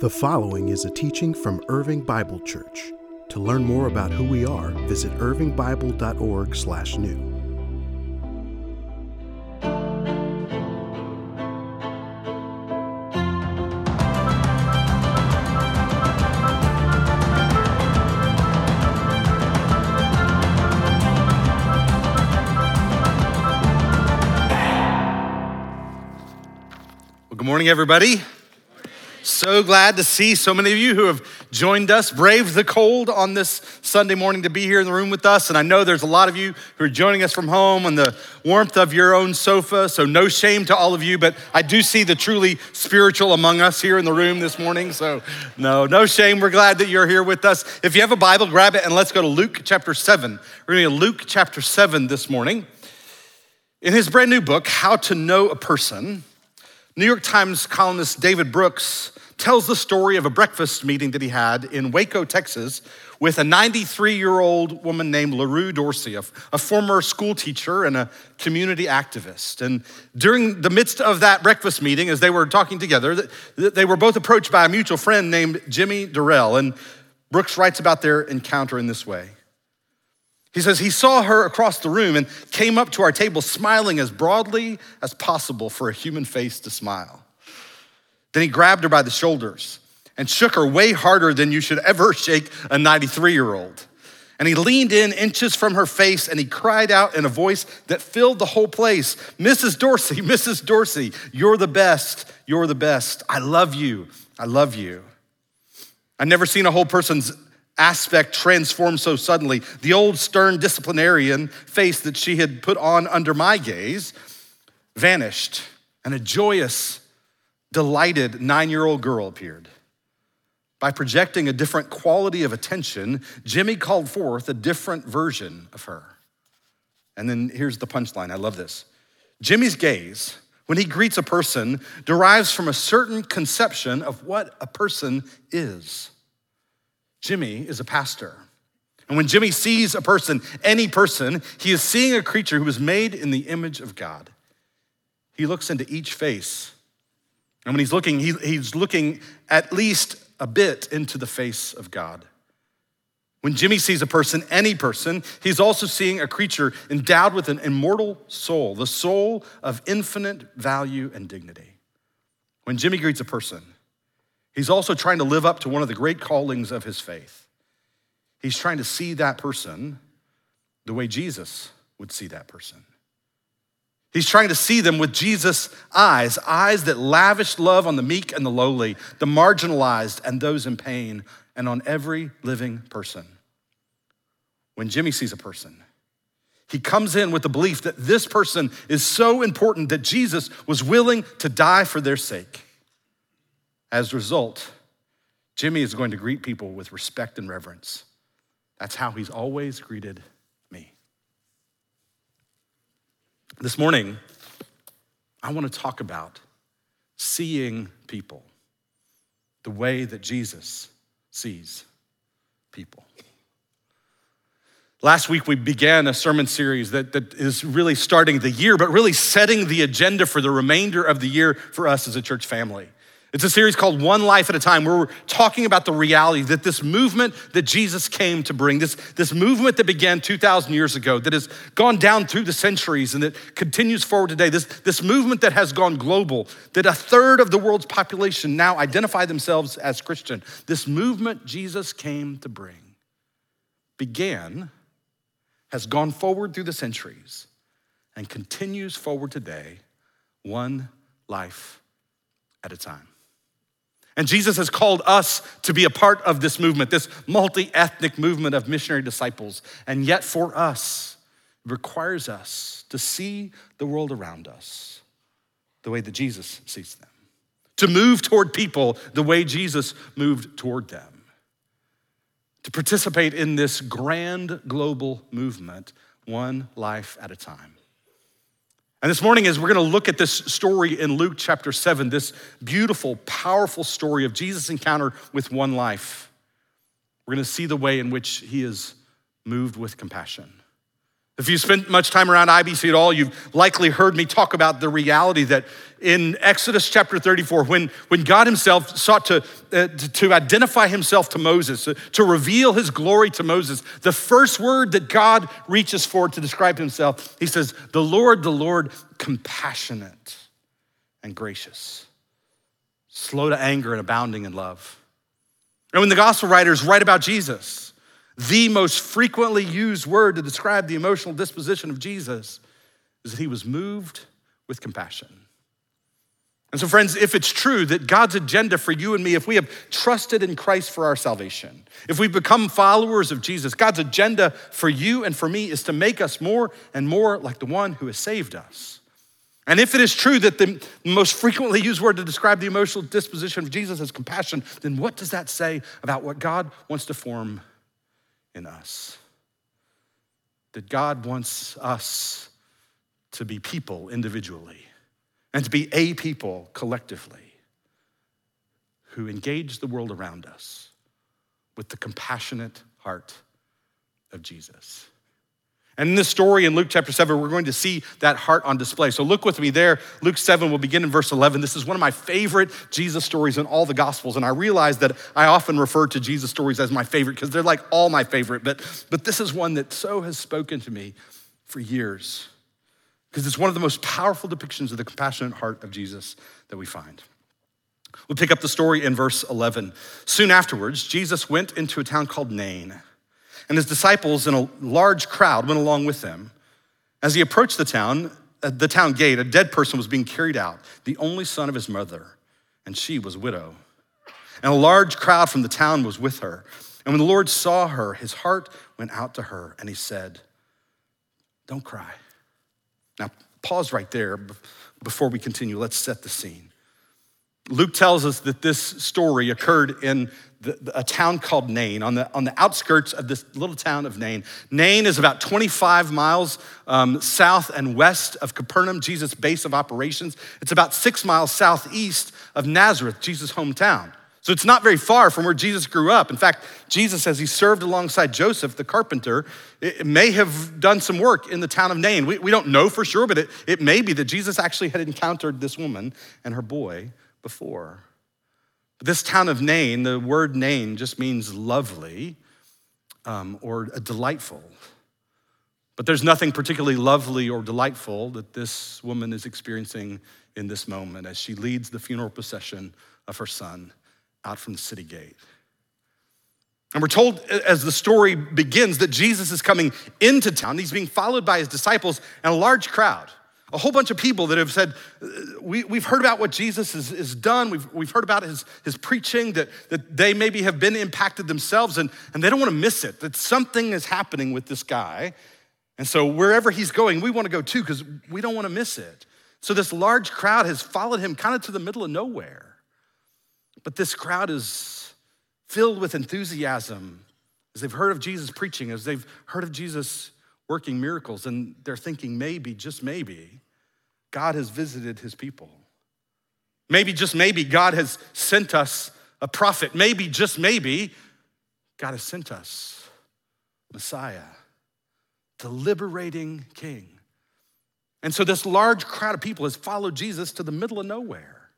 The following is a teaching from Irving Bible Church. To learn more about who we are, visit irvingbible.org/new. Well, good morning, everybody. So glad to see so many of you who have joined us, braved the cold on this Sunday morning to be here in the room with us. And I know there's a lot of you who are joining us from home on the warmth of your own sofa. So no shame to all of you, but I do see the truly spiritual among us here in the room this morning. So no, no shame. We're glad that you're here with us. If you have a Bible, grab it and let's go to Luke chapter 7. We're going to Luke chapter 7 this morning. In his brand new book, How to Know a Person, New York Times columnist David Brooks tells the story of a breakfast meeting that he had in Waco, Texas, with a 93 year old woman named LaRue Dorsey, a, a former school teacher and a community activist. And during the midst of that breakfast meeting, as they were talking together, they were both approached by a mutual friend named Jimmy Dorrell. And Brooks writes about their encounter in this way. He says he saw her across the room and came up to our table smiling as broadly as possible for a human face to smile. Then he grabbed her by the shoulders and shook her way harder than you should ever shake a 93 year old. And he leaned in inches from her face and he cried out in a voice that filled the whole place Mrs. Dorsey, Mrs. Dorsey, you're the best, you're the best. I love you, I love you. I've never seen a whole person's aspect transform so suddenly. The old stern disciplinarian face that she had put on under my gaze vanished, and a joyous, delighted nine year old girl appeared. By projecting a different quality of attention, Jimmy called forth a different version of her. And then here's the punchline I love this. Jimmy's gaze, when he greets a person, derives from a certain conception of what a person is. Jimmy is a pastor. And when Jimmy sees a person, any person, he is seeing a creature who is made in the image of God. He looks into each face. And when he's looking, he, he's looking at least a bit into the face of God. When Jimmy sees a person, any person, he's also seeing a creature endowed with an immortal soul, the soul of infinite value and dignity. When Jimmy greets a person, He's also trying to live up to one of the great callings of his faith. He's trying to see that person the way Jesus would see that person. He's trying to see them with Jesus' eyes, eyes that lavish love on the meek and the lowly, the marginalized and those in pain, and on every living person. When Jimmy sees a person, he comes in with the belief that this person is so important that Jesus was willing to die for their sake. As a result, Jimmy is going to greet people with respect and reverence. That's how he's always greeted me. This morning, I want to talk about seeing people the way that Jesus sees people. Last week, we began a sermon series that, that is really starting the year, but really setting the agenda for the remainder of the year for us as a church family. It's a series called One Life at a Time, where we're talking about the reality that this movement that Jesus came to bring, this, this movement that began 2,000 years ago, that has gone down through the centuries and that continues forward today, this, this movement that has gone global, that a third of the world's population now identify themselves as Christian, this movement Jesus came to bring began, has gone forward through the centuries, and continues forward today, one life at a time. And Jesus has called us to be a part of this movement, this multi ethnic movement of missionary disciples. And yet, for us, it requires us to see the world around us the way that Jesus sees them, to move toward people the way Jesus moved toward them, to participate in this grand global movement, one life at a time. And this morning, as we're going to look at this story in Luke chapter 7, this beautiful, powerful story of Jesus' encounter with one life, we're going to see the way in which he is moved with compassion. If you spent much time around IBC at all, you've likely heard me talk about the reality that in Exodus chapter 34, when, when God Himself sought to uh, to identify himself to Moses, to, to reveal his glory to Moses, the first word that God reaches for to describe himself, he says, The Lord, the Lord, compassionate and gracious, slow to anger and abounding in love. And when the gospel writers write about Jesus, the most frequently used word to describe the emotional disposition of Jesus is that he was moved with compassion. And so, friends, if it's true that God's agenda for you and me, if we have trusted in Christ for our salvation, if we've become followers of Jesus, God's agenda for you and for me is to make us more and more like the one who has saved us. And if it is true that the most frequently used word to describe the emotional disposition of Jesus is compassion, then what does that say about what God wants to form in us? That God wants us to be people individually and to be a people collectively who engage the world around us with the compassionate heart of Jesus. And in this story in Luke chapter 7, we're going to see that heart on display. So look with me there. Luke 7 will begin in verse 11. This is one of my favorite Jesus stories in all the Gospels. And I realize that I often refer to Jesus stories as my favorite because they're like all my favorite. But, but this is one that so has spoken to me for years because it's one of the most powerful depictions of the compassionate heart of Jesus that we find. We'll pick up the story in verse 11. Soon afterwards, Jesus went into a town called Nain, and his disciples and a large crowd went along with them. As he approached the town, at the town gate, a dead person was being carried out, the only son of his mother, and she was a widow. And a large crowd from the town was with her. And when the Lord saw her, his heart went out to her, and he said, Don't cry. Now, pause right there before we continue. Let's set the scene. Luke tells us that this story occurred in the, a town called Nain, on the, on the outskirts of this little town of Nain. Nain is about 25 miles um, south and west of Capernaum, Jesus' base of operations. It's about six miles southeast of Nazareth, Jesus' hometown. So it's not very far from where Jesus grew up. In fact, Jesus, as he served alongside Joseph, the carpenter, it may have done some work in the town of Nain. We, we don't know for sure, but it, it may be that Jesus actually had encountered this woman and her boy before. This town of Nain, the word Nain just means lovely um, or delightful. But there's nothing particularly lovely or delightful that this woman is experiencing in this moment as she leads the funeral procession of her son out from the city gate. And we're told as the story begins that Jesus is coming into town. He's being followed by his disciples and a large crowd, a whole bunch of people that have said, uh, we, have heard about what Jesus has, has done. We've, we've heard about his, his preaching, that, that they maybe have been impacted themselves and, and they don't want to miss it, that something is happening with this guy. And so wherever he's going, we want to go too because we don't want to miss it. So this large crowd has followed him kind of to the middle of nowhere. But this crowd is filled with enthusiasm as they've heard of Jesus preaching, as they've heard of Jesus working miracles, and they're thinking maybe, just maybe, God has visited his people. Maybe, just maybe, God has sent us a prophet. Maybe, just maybe, God has sent us Messiah, the liberating king. And so this large crowd of people has followed Jesus to the middle of nowhere.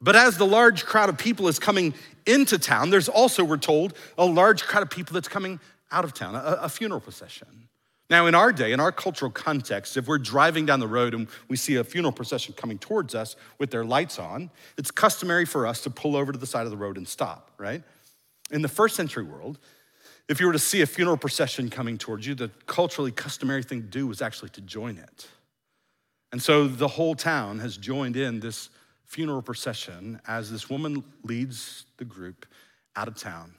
But as the large crowd of people is coming into town, there's also, we're told, a large crowd of people that's coming out of town, a, a, funeral procession. Now, in our day, in our cultural context, if we're driving down the road and we see a funeral procession coming towards us with their lights on, it's customary for us to pull over to the side of the road and stop, right? In the first century world, if you were to see a funeral procession coming towards you, the culturally customary thing to do was actually to join it. And so the whole town has joined in this funeral procession as this woman leads the group out of town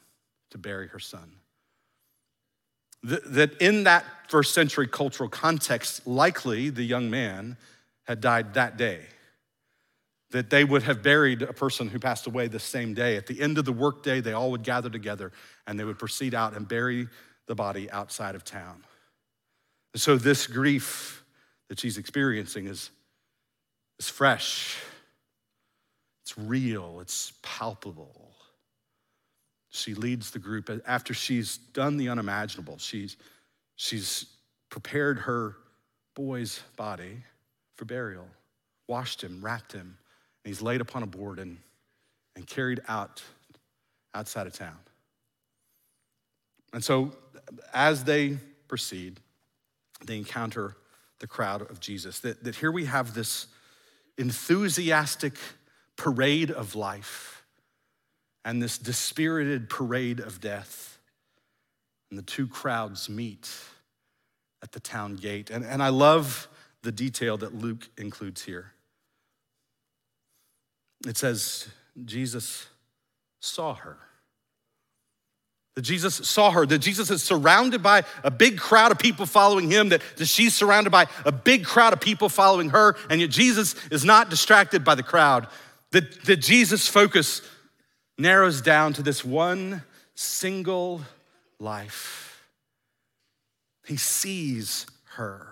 to bury her son. That in that first century cultural context, likely the young man had died that day. That they would have buried a person who passed away the same day. At the end of the workday, they all would gather together and they would proceed out and bury the body outside of town. And so, this grief that she's experiencing is, is fresh it's real, it's palpable. She leads the group after she's done the unimaginable. She's, she's prepared her boy's body for burial, washed him, wrapped him, and he's laid upon a board and, and carried out outside of town. And so, as they proceed, they encounter the crowd of Jesus. That, that here we have this enthusiastic parade of life and this dispirited parade of death. And the two crowds meet at the town gate. And, and I love the detail that Luke includes here. It says, Jesus saw her. That Jesus saw her, that Jesus is surrounded by a big crowd of people following him, that, that she's surrounded by a big crowd of people following her, and yet Jesus is not distracted by the crowd. That, that Jesus' focus narrows down to this one single life. He sees her.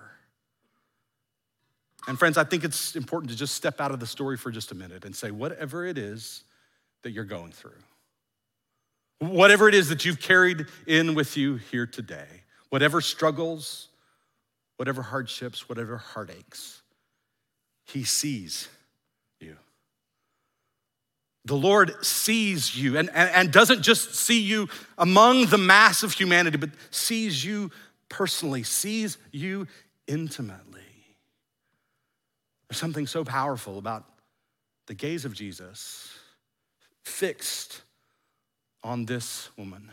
And friends, I think it's important to just step out of the story for just a minute and say, whatever it is that you're going through, whatever it is that you've carried in with you here today, whatever struggles, whatever hardships, whatever heartaches, He sees. The Lord sees you and, and, and, doesn't just see you among the mass of humanity, but sees you personally, sees you intimately. There's something so powerful about the gaze of Jesus fixed on this woman.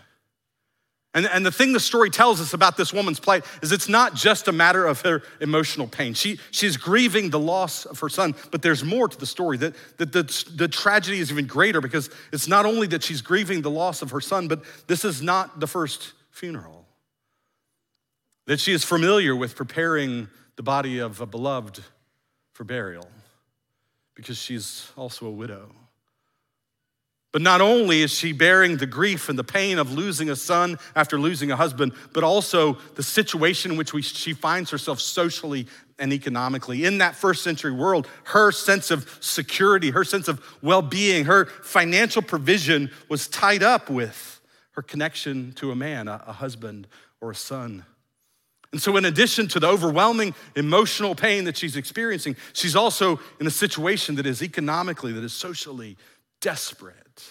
And, and the thing the story tells us about this woman's plight is it's not just a matter of her emotional pain. She, she's grieving the loss of her son, but there's more to the story. That, that the, the tragedy is even greater because it's not only that she's grieving the loss of her son, but this is not the first funeral. That she is familiar with preparing the body of a beloved for burial because she's also a widow. But not only is she bearing the grief and the pain of losing a son after losing a husband, but also the situation in which we, she finds herself socially and economically. In that first century world, her sense of security, her sense of well being, her financial provision was tied up with her connection to a man, a, a husband, or a son. And so, in addition to the overwhelming emotional pain that she's experiencing, she's also in a situation that is economically, that is socially desperate.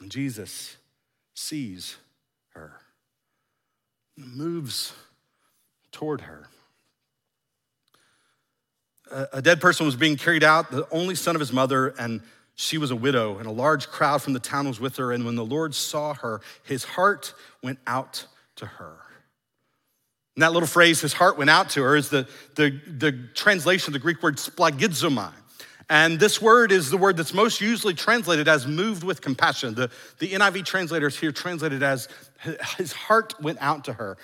And Jesus sees her, moves toward her. A dead person was being carried out, the only son of his mother, and she was a widow, and a large crowd from the town was with her. And when the Lord saw her, his heart went out to her. And that little phrase, his heart went out to her, is the, the, the translation of the Greek word splanchnizomai. And this word is the word that's most usually translated as moved with compassion. The, the NIV translators here translated as his heart went out to her.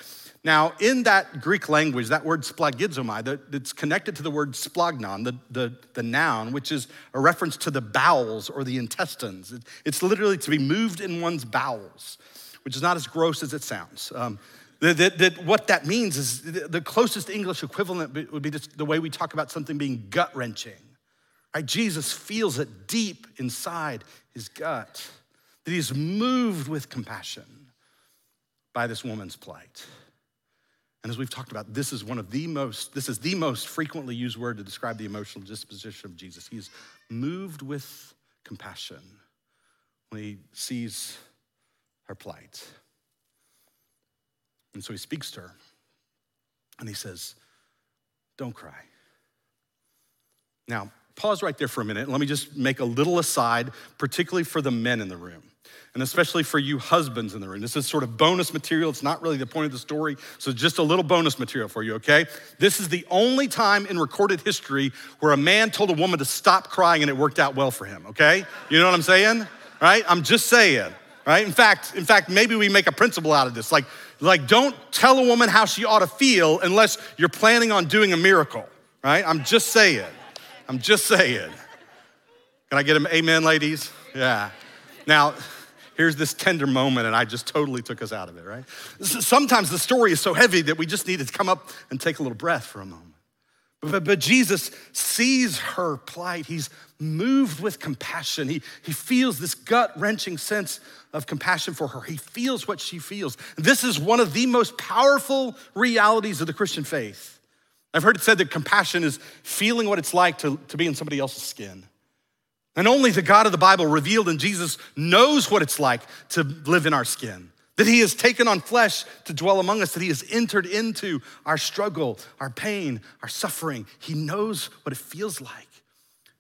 Now, in that Greek language, that word splanchnizomai, that's connected to the word splanchnon, the, the, the noun, which is a reference to the bowels or the intestines. It's literally to be moved in one's bowels, which is not as gross as it sounds. Um, that, that, what that means is the closest English equivalent would be just the way we talk about something being gut wrenching. Right? Jesus feels it deep inside his gut, that he's moved with compassion by this woman's plight. And as we've talked about, this is one of the most, this is the most frequently used word to describe the emotional disposition of Jesus. He's moved with compassion when he sees her plight. And so he speaks to her and he says, Don't cry. Now, pause right there for a minute let me just make a little aside, particularly for the men in the room. And especially for you husbands in the room. This is sort of bonus material. It's not really the point of the story. So, just a little bonus material for you, okay? This is the only time in recorded history where a man told a woman to stop crying and it worked out well for him, okay? You know what I'm saying? Right? I'm just saying, right? In fact, in fact, maybe we make a principle out of this. Like, like don't tell a woman how she ought to feel unless you're planning on doing a miracle, right? I'm just saying. I'm just saying. Can I get an amen, ladies? Yeah. Now, here's this tender moment, and I just totally took us out of it, right? Sometimes the story is so heavy that we just need to come up and take a little breath for a moment. But, but, Jesus sees her plight. He's moved with compassion. He, he feels this gut wrenching sense of compassion for her. He feels what she feels. This is one of the most powerful realities of the Christian faith. I've heard it said that compassion is feeling what it's like to, to be in somebody else's skin. And only the God of the Bible revealed in Jesus knows what it's like to live in our skin. That he has taken on flesh to dwell among us, that he has entered into our struggle, our pain, our suffering. He knows what it feels like.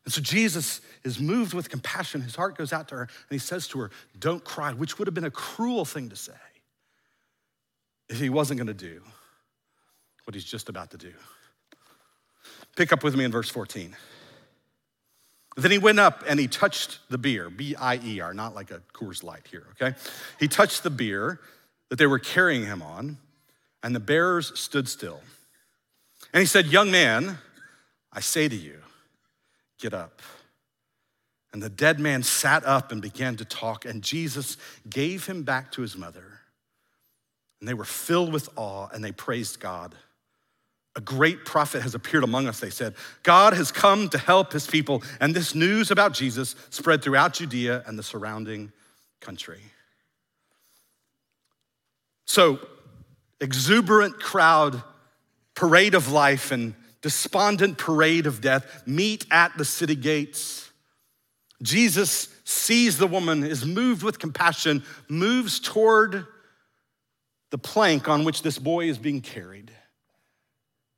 And so Jesus is moved with compassion. His heart goes out to her and he says to her, Don't cry, which would have been a cruel thing to say if he wasn't going to do what he's just about to do. Pick up with me in verse 14. Then he went up and he touched the bier, B I E R, not like a Coors Light here, okay? He touched the bier that they were carrying him on, and the bearers stood still. And he said, Young man, I say to you, get up. And the dead man sat up and began to talk, and Jesus gave him back to his mother. And they were filled with awe and they praised God. A great prophet has appeared among us, they said. God has come to help his people, and this news about Jesus spread throughout Judea and the surrounding country. So, exuberant crowd, parade of life, and despondent parade of death meet at the city gates. Jesus sees the woman, is moved with compassion, moves toward the plank on which this boy is being carried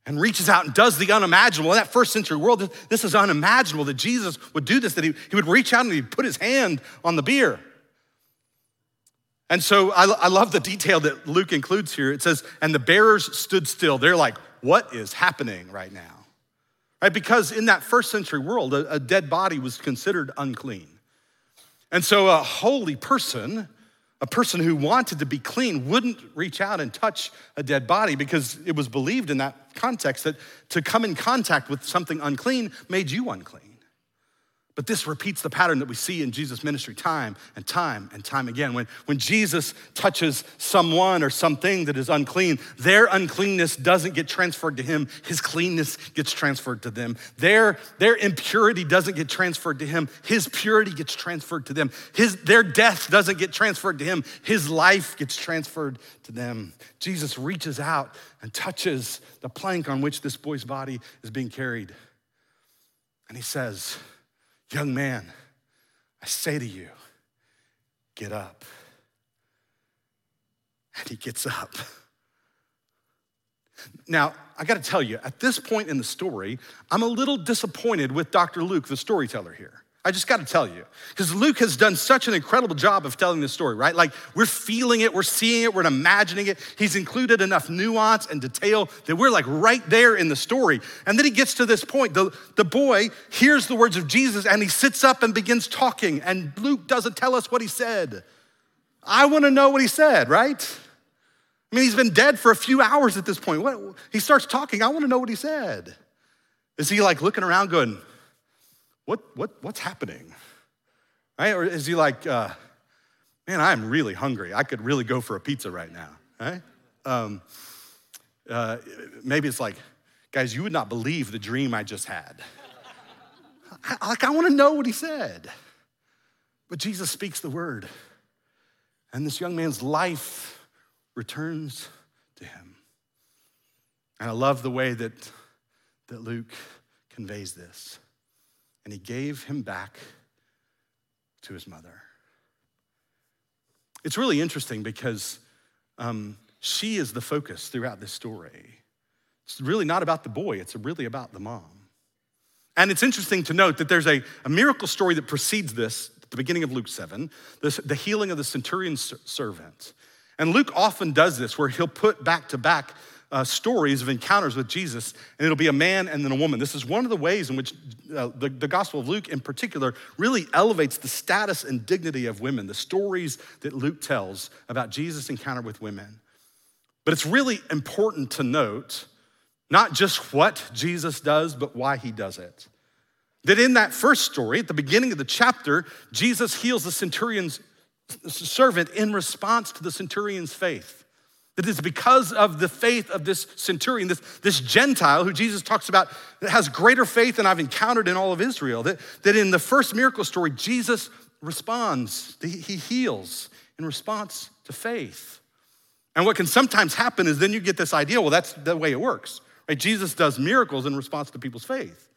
and reaches out and does the unimaginable. In that first century world, this is unimaginable that Jesus would do this, that he, he would reach out and he'd put his hand on the bier. And so I, I love the detail that Luke includes here. It says, and the bearers stood still. They're like, what is happening right now? Right? Because in that first century world, a, a dead body was considered unclean. And so a holy person a person who wanted to be clean wouldn't reach out and touch a dead body because it was believed in that context that to come in contact with something unclean made you unclean. But this repeats the pattern that we see in Jesus' ministry time and time and time again. When, when Jesus touches someone or something that is unclean, their uncleanness doesn't get transferred to him, his cleanness gets transferred to them. Their, their impurity doesn't get transferred to him, his purity gets transferred to them. His, their death doesn't get transferred to him, his life gets transferred to them. Jesus reaches out and touches the plank on which this boy's body is being carried. And he says, Young man, I say to you, get up. And he gets up. Now, I gotta tell you, at this point in the story, I'm a little disappointed with Dr. Luke, the storyteller here. I just got to tell you, because Luke has done such an incredible job of telling this story, right? Like we're feeling it, we're seeing it, we're imagining it. He's included enough nuance and detail that we're like right there in the story. And then he gets to this point. The, the boy hears the words of Jesus and he sits up and begins talking, and Luke doesn't tell us what he said. I want to know what he said, right? I mean, he's been dead for a few hours at this point. What, he starts talking. I want to know what he said. Is he like looking around going, what, what, what's happening? Right? Or is he like, uh, man, I'm really hungry. I could really go for a pizza right now. Right? Um, uh, maybe it's like, guys, you would not believe the dream I just had. I, like, I want to know what he said. But Jesus speaks the word, and this young man's life returns to him. And I love the way that, that Luke conveys this and he gave him back to his mother. It's really interesting because um, she is the focus throughout this story. It's really not about the boy, it's really about the mom. And it's interesting to note that there's a, a miracle story that precedes this at the beginning of Luke 7, this, the healing of the centurion's servant. And Luke often does this where he'll put back to back uh, stories of encounters with Jesus, and it'll be a man and then a woman. This is one of the ways in which uh, the, the Gospel of Luke, in particular, really elevates the status and dignity of women, the stories that Luke tells about Jesus' encounter with women. But it's really important to note not just what Jesus does, but why he does it. That in that first story, at the beginning of the chapter, Jesus heals the centurion's servant in response to the centurion's faith. That it's because of the faith of this centurion, this, this Gentile who Jesus talks about that has greater faith than I've encountered in all of Israel. That, that in the first miracle story, Jesus responds, he heals in response to faith. And what can sometimes happen is then you get this idea well, that's the way it works, right? Jesus does miracles in response to people's faith.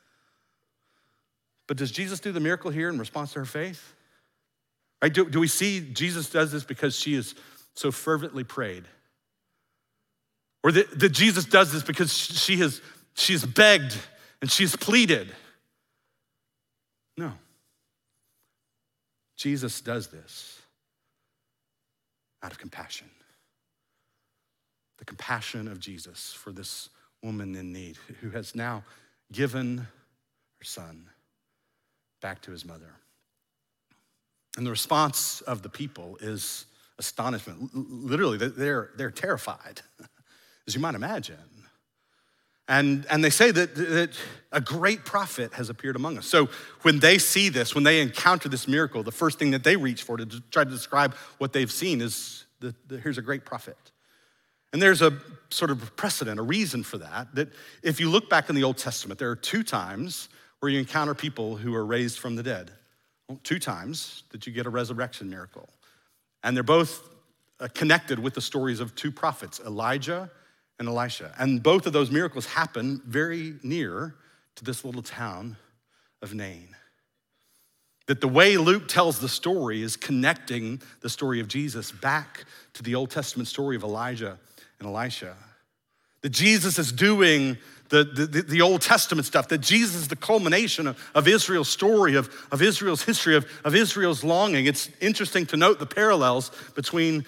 But does Jesus do the miracle here in response to her faith? Right? Do, do we see Jesus does this because she is so fervently prayed? Or that, Jesus does this because she has she's begged and she's pleaded? No. Jesus does this out of compassion. The compassion of Jesus for this woman in need who has now given her son back to his mother. And the response of the people is astonishment. Literally, they're, they're terrified, as you might imagine. And, and they say that, that a great prophet has appeared among us. So when they see this, when they encounter this miracle, the first thing that they reach for to try to describe what they've seen is that here's a great prophet. And there's a sort of precedent, a reason for that, that if you look back in the Old Testament, there are two times where you encounter people who are raised from the dead. Well, two times that you get a resurrection miracle. And they're both uh, connected with the stories of two prophets, Elijah and Elisha. And both of those miracles happen very near to this little town of Nain. That the way Luke tells the story is connecting the story of Jesus back to the Old Testament story of Elijah and Elisha. That Jesus is doing the, the, the, Old Testament stuff, that Jesus is the culmination of, of Israel's story, of, of Israel's history, of, of Israel's longing. It's interesting to note the parallels between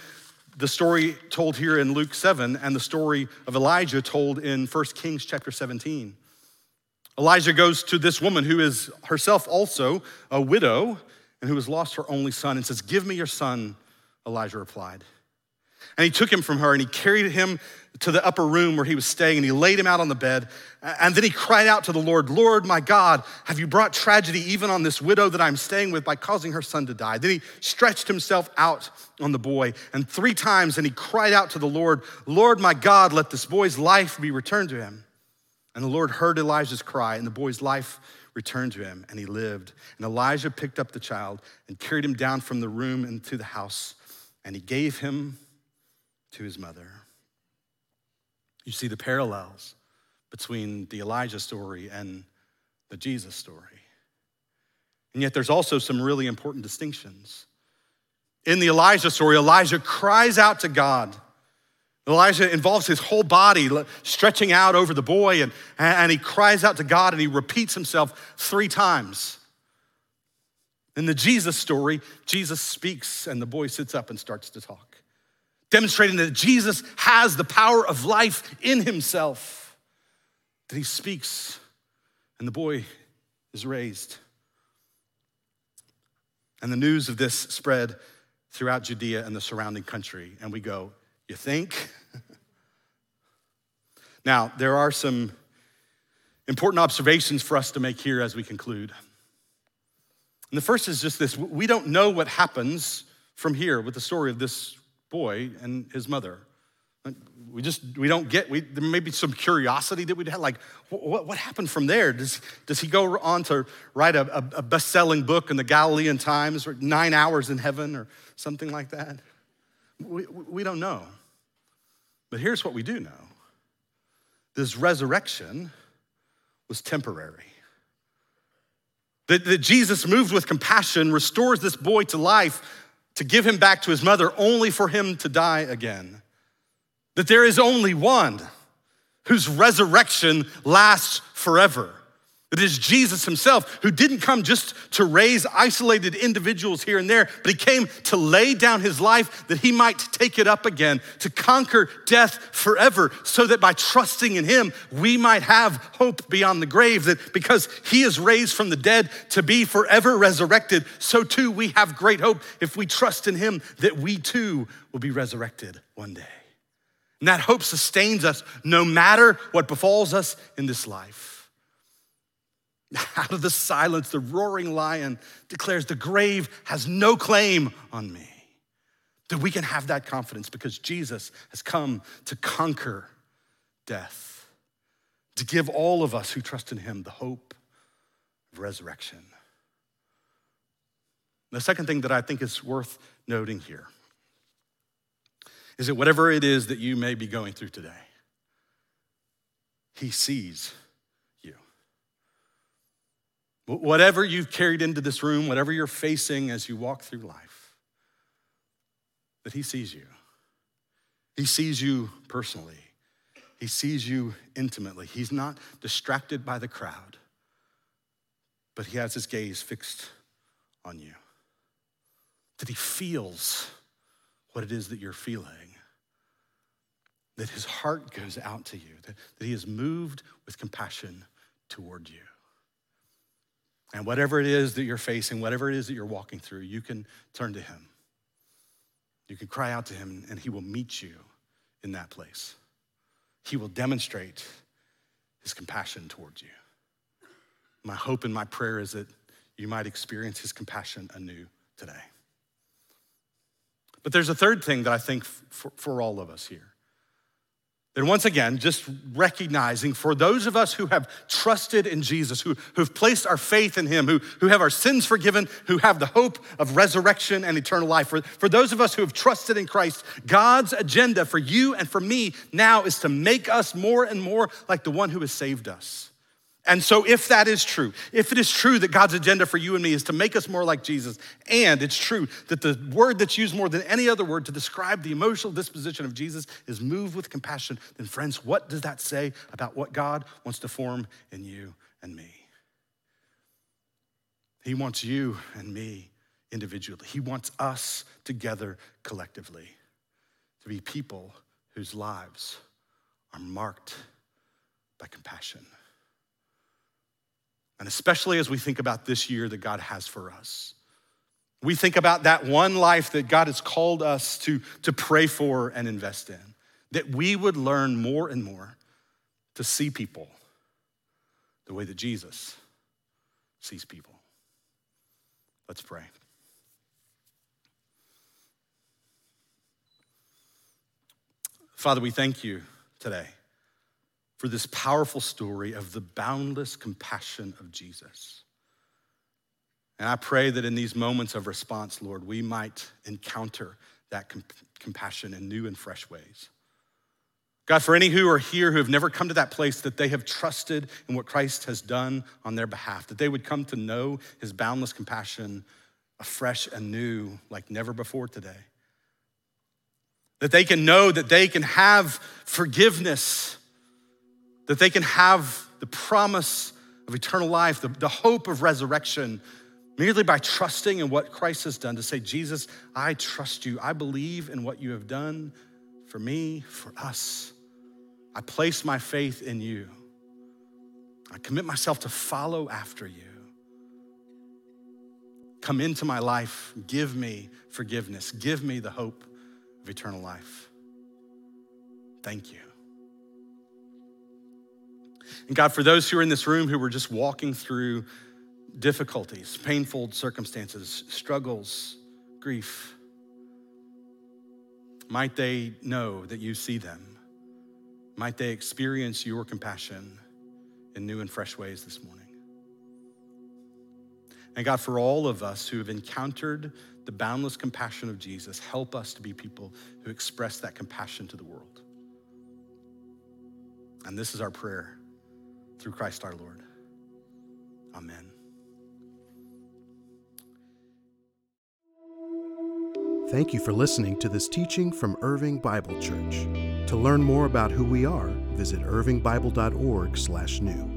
the story told here in Luke 7 and the story of Elijah told in 1 Kings chapter 17. Elijah goes to this woman who is herself also a widow and who has lost her only son and says, Give me your son, Elijah replied. And he took him from her and he carried him to the upper room where he was staying and he laid him out on the bed. And then he cried out to the Lord, Lord, my God, have you brought tragedy even on this widow that I'm staying with by causing her son to die? Then he stretched himself out on the boy and three times and he cried out to the Lord, Lord, my God, let this boy's life be returned to him. And the Lord heard Elijah's cry and the boy's life returned to him and he lived. And Elijah picked up the child and carried him down from the room into the house and he gave him to his mother. You see the parallels between the Elijah story and the Jesus story. And yet, there's also some really important distinctions. In the Elijah story, Elijah cries out to God. Elijah involves his whole body stretching out over the boy, and, and he cries out to God and he repeats himself three times. In the Jesus story, Jesus speaks and the boy sits up and starts to talk demonstrating that Jesus has the power of life in himself, that he speaks and the boy is raised. And the news of this spread throughout Judea and the surrounding country. And we go, You think? now, there are some important observations for us to make here as we conclude. And the first is just this we don't know what happens from here with the story of this boy and his mother. We just, we don't get, we, there may be some curiosity that we'd have, like, what, what happened from there? Does, does he go on to write a, a best-selling book in the Galilean Times, or Nine Hours in Heaven, or something like that? We, we don't know. But here's what we do know. This resurrection was temporary. That, that Jesus moved with compassion, restores this boy to life, to give him back to his mother only for him to die again. That there is only one whose resurrection lasts forever. It is Jesus himself who didn't come just to raise isolated individuals here and there, but he came to lay down his life that he might take it up again, to conquer death forever, so that by trusting in him, we might have hope beyond the grave. That because he is raised from the dead to be forever resurrected, so too we have great hope if we trust in him that we too will be resurrected one day. And that hope sustains us no matter what befalls us in this life. Out of the silence, the roaring lion declares, The grave has no claim on me. That we can have that confidence because Jesus has come to conquer death, to give all of us who trust in him the hope of resurrection. The second thing that I think is worth noting here is that whatever it is that you may be going through today, he sees Whatever you've carried into this room, whatever you're facing as you walk through life, that He sees you. He sees you personally, He sees you intimately. He's not distracted by the crowd, but He has His gaze fixed on you. That He feels what it is that you're feeling that his heart goes out to you, that, that he is moved with compassion toward you. And whatever it is that you're facing, whatever it is that you're walking through, you can turn to Him. You can cry out to Him, and He will meet you in that place. He will demonstrate His compassion towards you. My hope and my prayer is that you might experience His compassion anew today. But there's a third thing that I think for, for all of us here. Then, once again, just recognizing for those of us who have trusted in Jesus, who, who've placed our faith in Him, who, who have our sins forgiven, who have the hope of resurrection and eternal life, for, for those of us who have trusted in Christ, God's agenda for you and for me now is to make us more and more like the one who has saved us. And so, if that is true, if it is true that God's agenda for you and me is to make us more like Jesus, and it's true that the word that's used more than any other word to describe the emotional disposition of Jesus is moved with compassion, then, friends, what does that say about what God wants to form in you and me? He wants you and me individually, He wants us together collectively to be people whose lives are marked by compassion. And especially as we think about this year that God has for us. We think about that one life that God has called us to, to pray for and invest in, that we would learn more and more to see people the way that Jesus sees people. Let's pray. Father, we thank you today for this powerful story of the boundless compassion of Jesus. And I pray that in these moments of response, Lord, we might encounter that comp- compassion in new and fresh ways. God, for any who are here who have never come to that place that they have trusted in what Christ has done on their behalf, that they would come to know his boundless compassion afresh and new like never before today. That they can know that they can have forgiveness that they can have the promise of eternal life, the, the hope of resurrection, merely by trusting in what Christ has done to say, Jesus, I trust you. I believe in what you have done for me, for us. I place my faith in you. I commit myself to follow after you. Come into my life, give me forgiveness, give me the hope of eternal life. Thank you. And God, for those who are in this room who were just walking through difficulties, painful circumstances, struggles, grief, might they know that you see them? Might they experience your compassion in new and fresh ways this morning? And God, for all of us who have encountered the boundless compassion of Jesus, help us to be people who express that compassion to the world. And this is our prayer through Christ our Lord. Amen. Thank you for listening to this teaching from Irving Bible Church. To learn more about who we are, visit irvingbible.org/new.